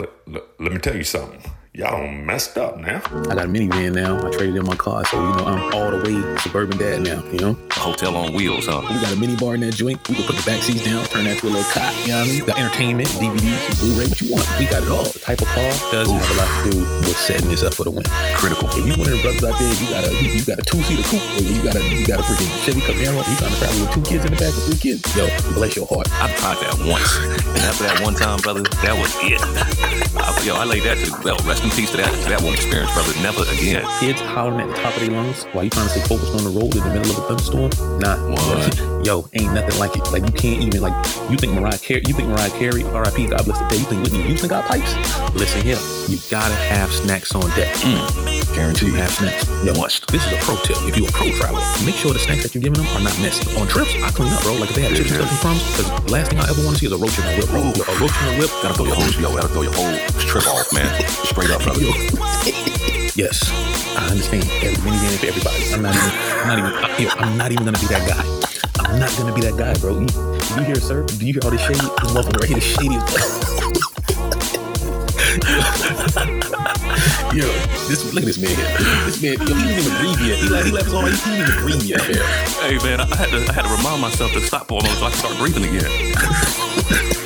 let me tell you something. Y'all messed up now. I got a minivan now. I traded in my car, so you know I'm all the way suburban dad now. You know, a hotel on wheels, huh? We got a mini bar in that joint. We can put the back seats down, turn that to a little cot. You know what I mean? Got entertainment, DVDs, Blu-ray, what you want. We got it all. The type of car doesn't have a lot to do with setting this up for the win. Critical. If you one of the brothers out there, you got a you got a two seater coupe, or you got a you got a freaking Chevy Camaro, you trying to travel with two kids in the back or three kids. Yo, bless your heart. I tried that once, and after that one time, brother, that was it. Yo, I laid that to well, rest in peace to that to that one experience, brother. Never again. Kids hollering at the top of their lungs while you trying to stay focused on the road in the middle of a thunderstorm. Nah, what? Yo, ain't nothing like it. Like you can't even like you think Mariah Carey, you think Mariah Carey, R.I.P. God bless the day. You think Whitney Houston got pipes? Listen here, you gotta have snacks on deck. Mm. Guarantee you have snacks. Yo, must. This is a pro tip. If you're a pro traveler, make sure the snacks that you're giving them are not messy. On trips, I clean up, bro. Like if they have chips and stuff and crumbs, because last thing I ever want to see is a roach in my whip, bro. A roach in the whip, gotta throw your whole, yo, gotta throw your whole trip off, man. Straight up, brother. yes, I understand. Every minivan for everybody. I'm not even. I'm not even. Yo, I'm not even gonna be that guy. I'm not gonna be that guy, bro. You, you hear, sir? Do you hear all this shade? This motherfucker right here, the shady. yo, this look at this man here. This man, yo, he didn't even breathe yet. He, like, he left his oh, arm, he didn't even breathe yet. Hey man, I had to I had to remind myself to stop for a moment so I can start breathing again.